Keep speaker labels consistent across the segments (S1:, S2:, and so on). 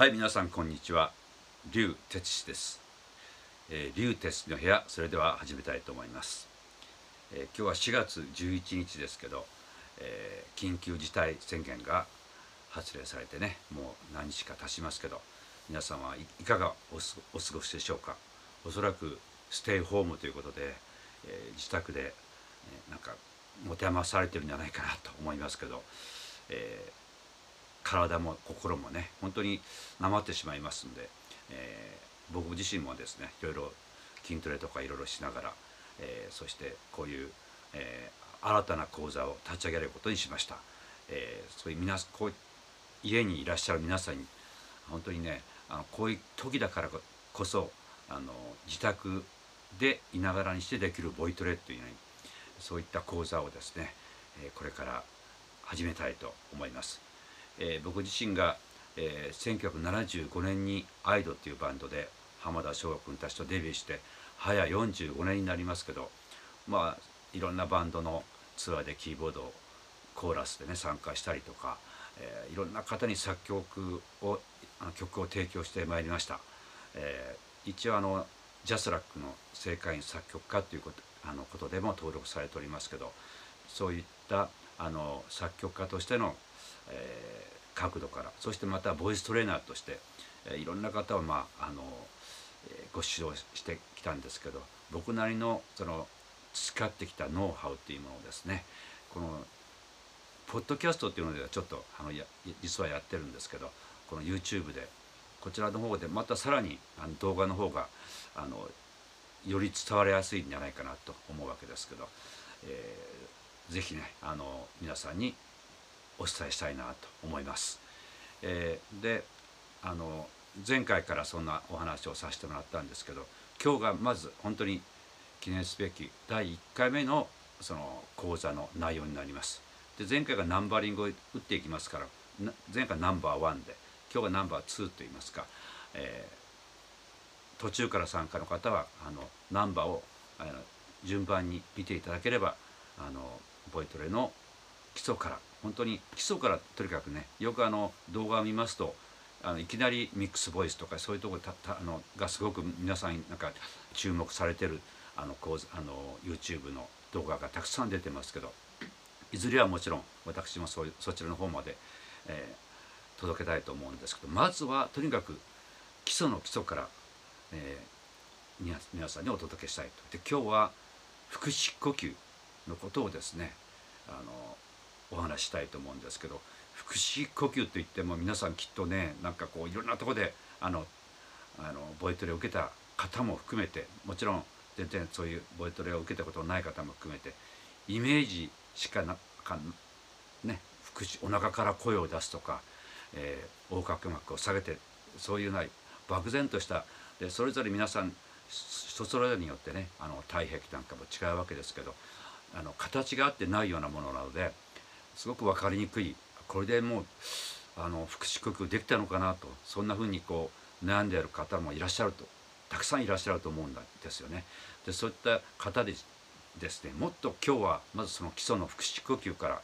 S1: はい皆さんこんにちは。龍哲司です、えー、龍哲の部屋それでは始めたいと思います、えー今日は4月11日ですけど、えー緊急事態宣言が発令されてねもう何日か経ちますけど皆さんはいいかがおすお過ごしでしょうか？おそらくステイホームということで、えー自宅で、えーなんか持て余されてるんじゃないかなと思いますけど、えー体も心もね本当になまってしまいますんで、えー僕自身もですねいろいろ筋トレとかいろいろしながら、えーそしてこういう、えー新たな講座を立ち上げることにしました、えーそういう皆こう家にいらっしゃる皆さんに本当にねあのこういう時だからこそあの自宅でいながらにしてできるボイトレっていうのにそういった講座をですね、これから始めたいと思います。えー僕自身が、えー1975年にアイドっていうバンドで浜田翔吾君たちとデビューして早45年になりますけどまあいろんなバンドのツアーでキーボードをコーラスでね参加したりとか、えーいろんな方に作曲を曲を提供してまいりました、えー一応あのジャスラックの正会員作曲家ということあのことでも登録されておりますけどそういったあの作曲家としての、えー角度からそしてまたボイストレーナーとして、えーいろんな方を、まああのえーご指導してきたんですけど僕なりのその培ってきたノウハウっていうものをですねこのポッドキャストっていうのではちょっとあのや実はやってるんですけどこの YouTube でこちらの方でまたさらにあの動画の方があのより伝わりやすいんじゃないかなと思うわけですけど、えーぜひねあの皆さんにお伝えしたいなと思います。えーであの前回からそんなお話をさせてもらったんですけど今日がまず本当に記念すべき第1回目のその講座の内容になります。で前回がナンバリングを打っていきますから前回ナンバーワンで今日がナンバーツーといいますか、えー途中から参加の方はあのナンバーをあの順番に見ていただければあのボイトレの基礎から本当に基礎からとにかくねよくあの動画を見ますとあのいきなりミックスボイスとかそういうところたたあのがすごく皆さんなんか注目されてるあの講座あの YouTube の動画がたくさん出てますけどいずれはもちろん私もそうそちらの方まで、えー届けたいと思うんですけどまずはとにかく基礎の基礎から、えー皆皆さんにお届けしたいと。で今日は腹式呼吸のことをですねあのお話したいと思うんですけど腹式呼吸といっても皆さんきっとねなんかこういろんなとこであのあのボイトレを受けた方も含めてもちろん全然そういうボイトレを受けたことのない方も含めてイメージしかなかね腹式お腹から声を出すとか、えー横隔膜を下げてそういうない漠然としたでそれぞれ皆さん人それぞれによってねあの体壁なんかも違うわけですけどあの形があってないようなものなのですごく分かりにくいこれでもうあの腹式呼吸できたのかなとそんなふうにこう悩んでいる方もいらっしゃるとたくさんいらっしゃると思うんですよね。でそういった方でですねもっと今日はまずその基礎の腹式呼吸から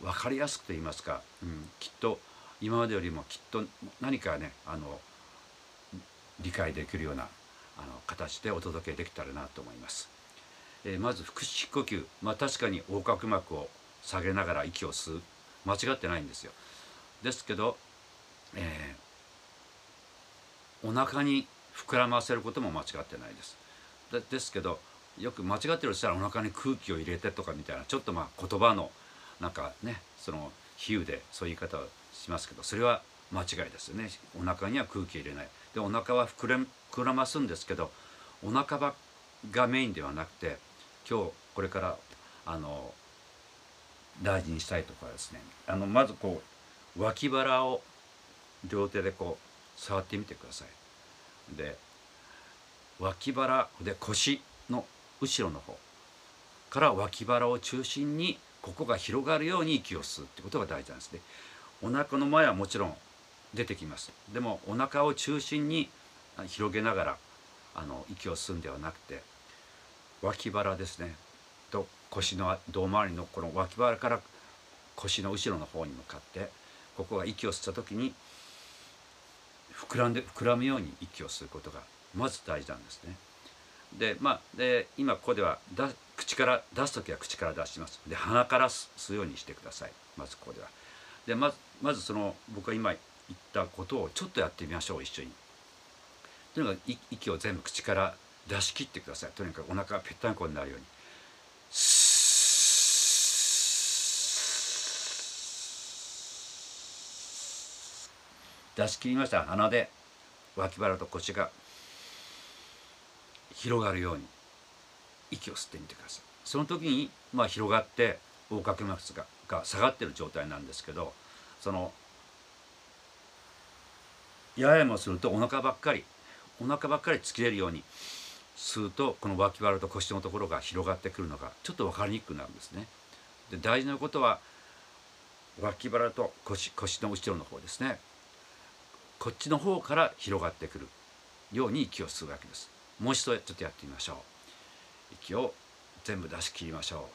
S1: 分かりやすくと言いますか、うん、きっと今までよりもきっと何かねあの理解できるようなあの形でお届けできたらなと思います。えーまず腹式呼吸、まあ、確かに横隔膜を下げながら息を吸う間違ってないんですよ。ですけど、えーお腹に膨らませることも間違ってないです。でですけどよく間違ってるとしたらお腹に空気を入れてとかみたいなちょっとまあ言葉のなんかねその比喩でそういう言い方をしますけどそれは間違いですよねお腹には空気入れないでお腹は膨れ膨らますんですけどお腹ばがメインではなくて今日これからあの大事にしたいところはですね。あのまずこう脇腹を両手でこう触ってみてください。で脇腹で腰の後ろの方から脇腹を中心にここが広がるように息を吸うってことが大事なんです。ねお腹の前はもちろん出てきます。でもお腹を中心に広げながらあの息を吸うんではなくて脇腹ですね。と腰の胴回りのこの脇腹から腰の後ろの方に向かってここが息を吸った時に膨らんで膨らむように息を吸うことがまず大事なんですね。でまあで今ここではだ口から出す時は口から出しますで鼻から吸うようにしてくださいまずここでは。でまずまずその僕が今言ったことをちょっとやってみましょう一緒に。とにかく息を全部口から出し切ってくださいとにかくお腹がぺったんこになるように。出し切りました鼻で脇腹と腰が広がるように息を吸ってみてくださいその時にまあ広がって横隔膜がが下がってる状態なんですけどそのややもするとお腹ばっかりお腹ばっかり突きれるように吸うとこの脇腹と腰のところが広がってくるのがちょっと分かりにくくなるんですね。で大事なことは脇腹と腰腰の後ろの方ですねこっちの方から広がってくるように息を吸うわけです。もう一度ちょっとやってみましょう。息を全部出し切りましょ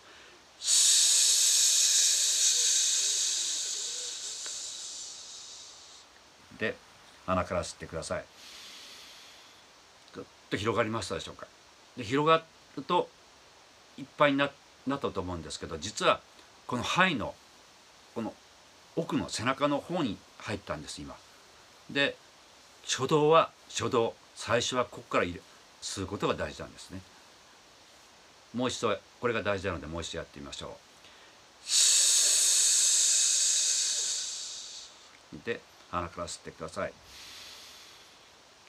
S1: う。で鼻から吸ってください。ぐっと広がりましたでしょうか。で広がるといっぱいにななったと思うんですけど実はこの肺のこの奥の背中の方に入ったんです今。で初動は初動最初はここから入れ吸うことが大事なんですね。もう一度これが大事なのでもう一度やってみましょう。で鼻から吸ってください。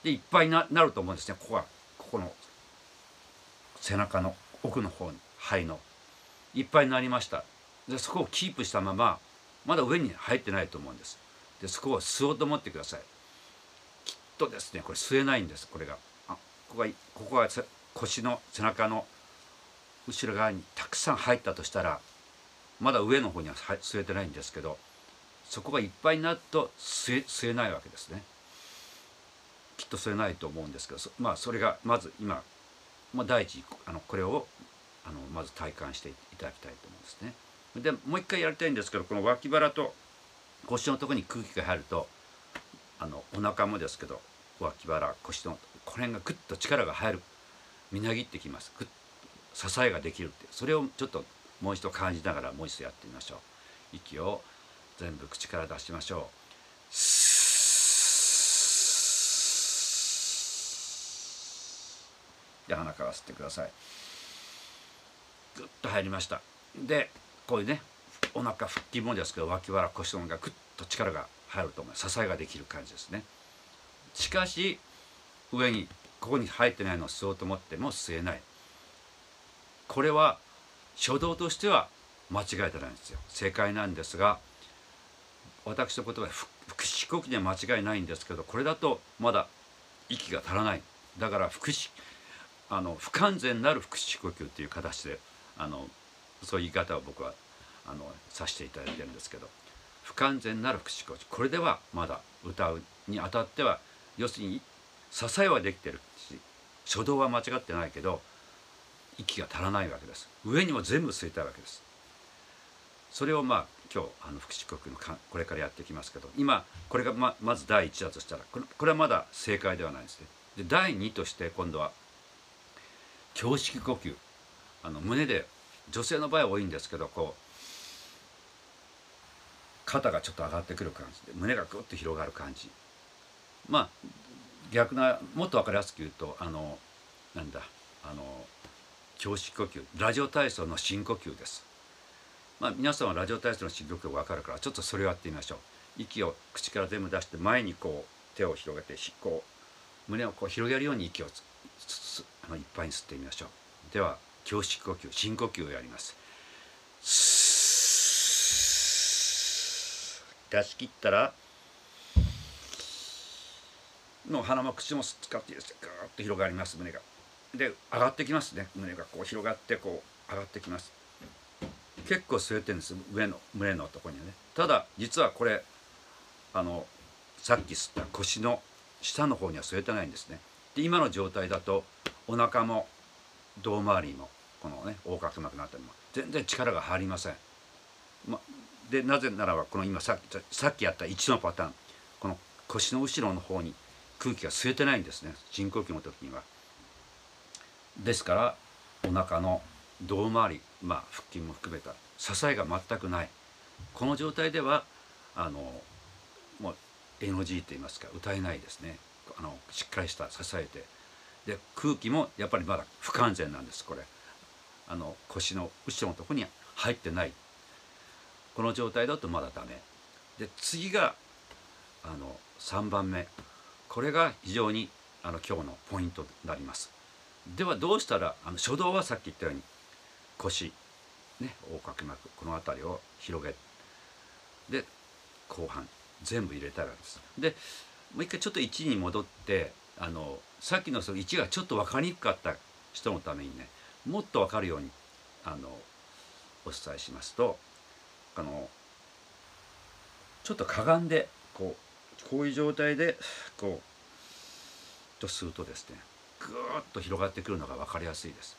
S1: でいっぱいななると思うんですねここはここの背中の奥の方に肺のいっぱいになりましたでそこをキープしたまままだ上に入ってないと思うんですでそこを吸おうと思ってくださいとですねこれ吸えないんですこれがあここがここが腰の背中の後ろ側にたくさん入ったとしたらまだ上の方には吸えてないんですけどそこがいっぱいになると吸え吸えないわけですねきっと吸えないと思うんですけどまあそれがまず今、まあ、第一あのこれをあのまず体感していただきたいと思うんですね。でもう一回やりたいんですけどこの脇腹と腰のところに空気が入るとあのお腹もですけど脇腹腰のこの辺がグッと力が入る。みなぎってきます。グッ支えができるってそれをちょっともう一度感じながらもう一度やってみましょう。息を全部口から出しましょう。で鼻から吸ってください。グッと入りました。でこういうねお腹腹筋もですけど脇腹腰のがグッと力が入ると思います。支えができる感じですね。しかし上にここに入ってないのを吸おうと思っても吸えない。これは初動としては間違えてないんですよ。正解なんですが私の言葉は腹式呼吸には間違いないんですけどこれだとまだ息が足らない。だから腹式あの不完全なる腹式呼吸っていう形であのそういう言い方を僕はあのさせていただいてるんですけど。不完全なる腹式呼吸これではまだ歌うにあたっては要するに支えはできてるし初動は間違ってないけど息が足らないわけです。上にも全部吸いたいわけです。それをまあ今日あの腹式呼吸のかこれからやっていきますけど今これがままず第一だとしたらこれこれはまだ正解ではないですね。で第二として今度は胸式呼吸。あの胸で女性の場合は多いんですけどこう肩がちょっと上がってくる感じで胸がグッと広がる感じ。まあ逆なもっと分かりやすく言うとあのなんだあの胸式呼吸ラジオ体操の深呼吸です。まあ皆さんはラジオ体操の深呼吸が分かるからちょっとそれをやってみましょう。息を口から全部出して前にこう手を広げてこう胸をこう広げるように息をあのいっぱいに吸ってみましょう。では胸式呼吸深呼吸をやります。出し切ったらの鼻も口も使ってですガーッと広がります胸が。で上がってきますね。胸が。こう広がってこう上がってきます。結構据えてるんです。上の胸のとこにはね。ただ実はこれあのさっき吸った腰の下の方には据えてないんですね。で今の状態だとお腹も胴回りもこのね横隔膜のあたりも全然力が入りません、でなぜならばこの今さっきさっきやった1のパターンこの腰の後ろの方に空気が吸えてないんですね。深呼吸の時には。ですからお腹の胴回り、まあ、腹筋も含めた支えが全くない。この状態ではあのもう NG と言いますか歌えないですね。あのしっかりした支えて。で空気もやっぱりまだ不完全なんですこれ。あの腰の後ろのとこに入ってない。この状態だとまだダメ。で次があの3番目。これが非常にあの今日のポイントになります。ではどうしたらあの初動はさっき言ったように腰ね横隔膜この辺りを広げで後半全部入れたらです。でもう一回ちょっと1に戻ってあのさっきのその1がちょっと分かりにくかった人のためにねもっと分かるようにあのお伝えしますとあのちょっとかがんでこうこういう状態でこうとするとですねぐーっと広がってくるのが分かりやすいです。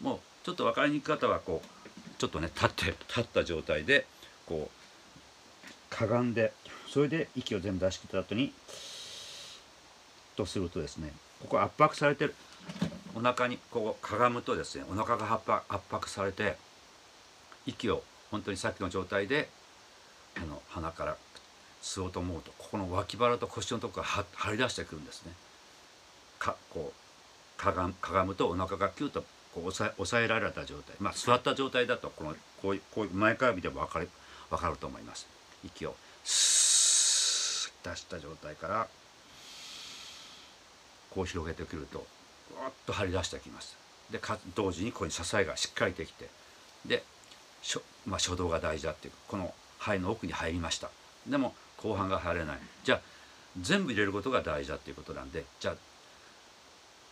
S1: もうちょっと分かりにくかったはこうちょっとね立って立った状態でこうかがんでそれで息を全部出し切った後にとするとですねここ圧迫されてるお腹にこうかがむとですねお腹が圧迫されて息を本当にさっきの状態であの鼻から吸おうと思うとここの脇腹と腰のとこが張り出してくるんですね。かこうかがかがむとお腹がキュッとこう抑え抑えられた状態まあ座った状態だとこのこういうこういう前かがみでも分かる分かると思います。息をスーッ出した状態からこう広げてくるとわっと張り出してきます。でか同時にここに支えがしっかりできてで、まあ、初動が大事だっていうこの肺の奥に入りました。でも後半が入れない。じゃあ全部入れることが大事だっていうことなんでじゃ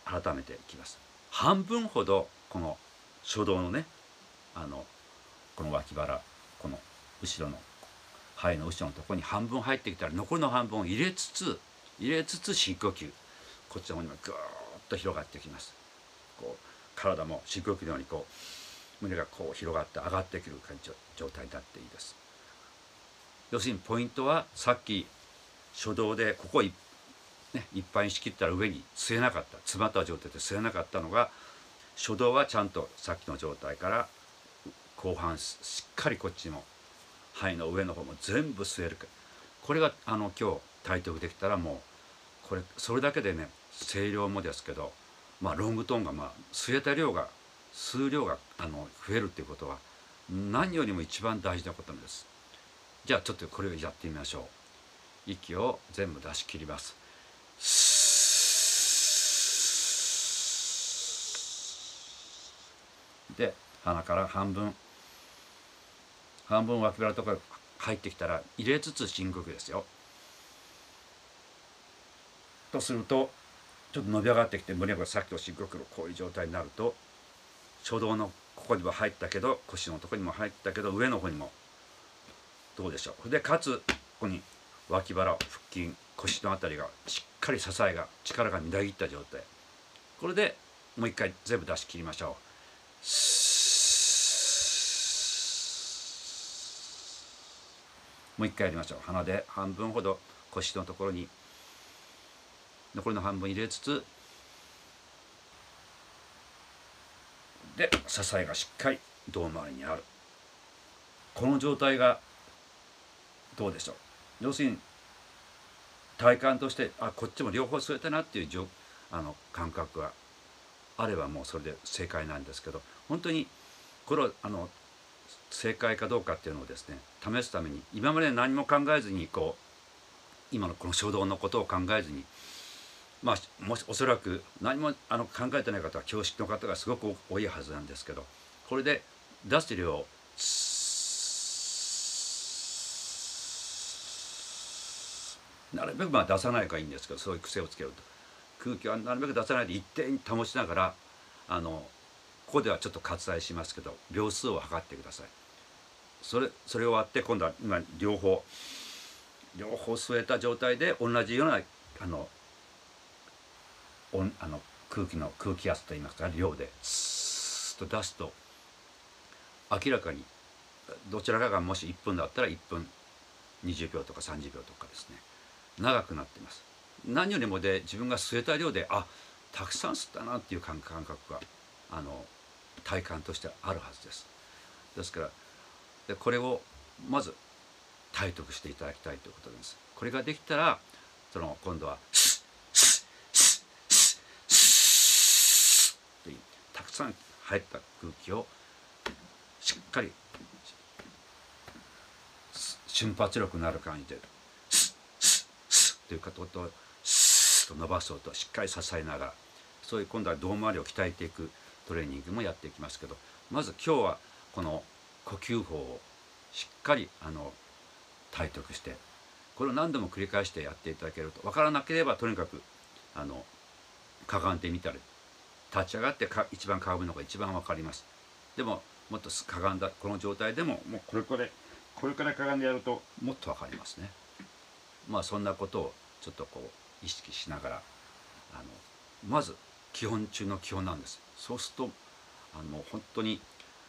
S1: あ改めていきます。半分ほどこの初動のねあのこの脇腹この後ろの肺の後ろのとこに半分入ってきたら残りの半分を入れつつ入れつつ深呼吸。こっちの方にもぐーっと広がってきます。こう体も深呼吸のようにこう胸がこう広がって上がってくる感じ状態になっていいです。要するにポイントはさっき初動でここい,、ね、いっぱいに仕切ったら上に吸えなかった詰まった状態で吸えなかったのが初動はちゃんとさっきの状態から後半しっかりこっちも肺の上の方も全部吸えるこれがあの今日体得できたらもうこれそれだけでね声量もですけどまあロングトーンがまあ吸えた量が数量があの増えるっていうことは何よりも一番大事なことなんです。じゃあちょっとこれをやってみましょう。息を全部出し切ります。で鼻から半分。半分脇腹のところ入ってきたら入れつつ深呼吸ですよ。とするとちょっと伸び上がってきて胸がさっきの深呼吸のこういう状態になると初動のここにも入ったけど腰のとこにも入ったけど上の方にも。どうでしょう。でかつここに脇腹腹筋腰の辺りがしっかり支えが力がみなぎった状態。これでもう一回全部出し切りましょう。もう一回やりましょう。鼻で半分ほど腰のところに残りの半分入れつつで支えがしっかり胴回りにある。この状態がどうでしょう？要するに体感としてあこっちも両方吸えたなっていうあの感覚があればもうそれで正解なんですけど本当にこれをあの正解かどうかっていうのをですね試すために今まで何も考えずにこう今のこの衝動のことを考えずにまあもしおそらく何もあの考えてない方は教室の方がすごく多いはずなんですけどこれで出す量をなるべくまあ出さないかいいんですけどそういう癖をつけると。空気はなるべく出さないで一定に保ちながらあのここではちょっと割愛しますけど秒数を測ってください。それそれを割って今度は今両方両方据えた状態で同じようなあのあの空気の空気圧といいますか量でスーッと出すと明らかにどちらかがもし1分だったら1分20秒とか30秒とかですね。長くなっています。何よりもで自分が吸えた量であたくさん吸ったなっていう感覚があの体感としてあるはずです。ですからでこれをまず体得していただきたいということです。これができたらその今度はたくさん入った空気をしっかり瞬発力のある感じでスッスッスッということとスッと伸ばす音をしっかり支えながらそういう今度は胴回りを鍛えていくトレーニングもやっていきますけどまず今日はこの呼吸法をしっかりあの体得してこれを何度も繰り返してやっていただけると分からなければとにかくあのかがんでみたり立ち上がってか一番かぶのが一番分かります。でももっとかがんだこの状態でももうこれこれこれからかがんでやるともっと分かりますね。まあそんなことをちょっとこう意識しながらあのまず基本中の基本なんです。そうするとあの本当に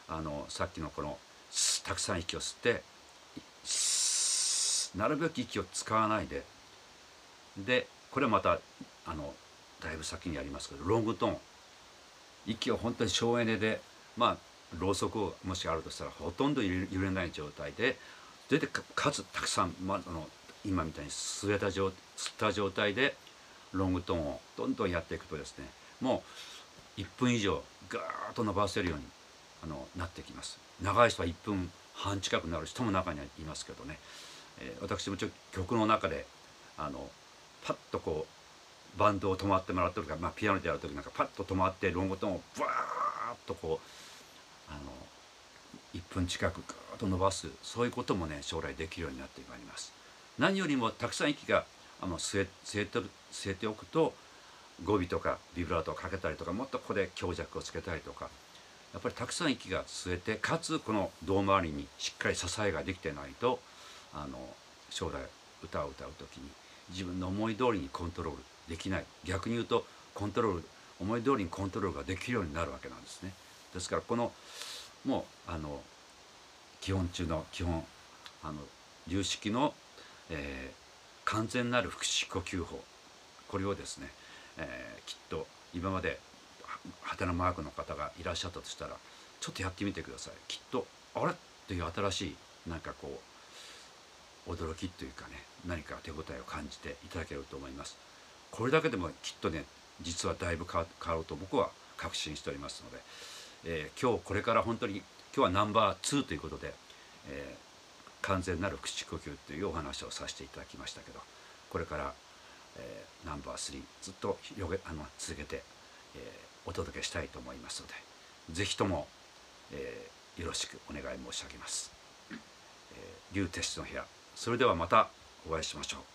S1: あのさっきのこのたくさん息を吸ってなるべく息を使わないででこれまたあのだいぶ先にありますけどロングトーン。息を本当に省エネでまあろうそくをもしあるとしたらほとんど揺れない状態で出てかつたくさん、まあ、あの今みたいに吸えた状吸った状態でロングトーンをどんどんやっていくとですねもう1分以上ガーッと伸ばせるようにあのなってきます。長い人は1分半近くなる人も中にはいますけどね、えー、私もちょ曲の中であのパッとこうバンドを止まってもらったりとか、まあ、ピアノでやる時なんかパッと止まってロングトーンをバーッとこうあの1分近くグーッと伸ばすそういうこともね将来できるようになってまいります。何よりもたくさん息があの吸え吸えてる吸えておくと語尾とかビブラートをかけたりとかもっとここで強弱をつけたりとかやっぱりたくさん息が吸えてかつこの胴回りにしっかり支えができてないとあの将来歌を歌う時に自分の思い通りにコントロールできない。逆に言うとコントロール思い通りにコントロールができるようになるわけなんですね。ですからこのもうあの基本中の基本あの流式の、えー、完全なる腹式呼吸法。これをですね、えー、きっと今までハテナマークの方がいらっしゃったとしたらちょっとやってみてください。きっとあれっていう新しいなんかこう驚きというかね何か手応えを感じていただけると思います。これだけでもきっとね実はだいぶ変わると僕は確信しておりますので、えー、今日これから本当に今日はナンバー2ということで、えー、完全なる口呼吸というお話をさせていただきましたけどこれから、えー、ナンバー3ずっと広げあの続けて、えーお届けしたいと思いますので是非とも、えー、よろしくお願い申し上げます。えー、竜鉄の部屋それではまたお会いしましょう。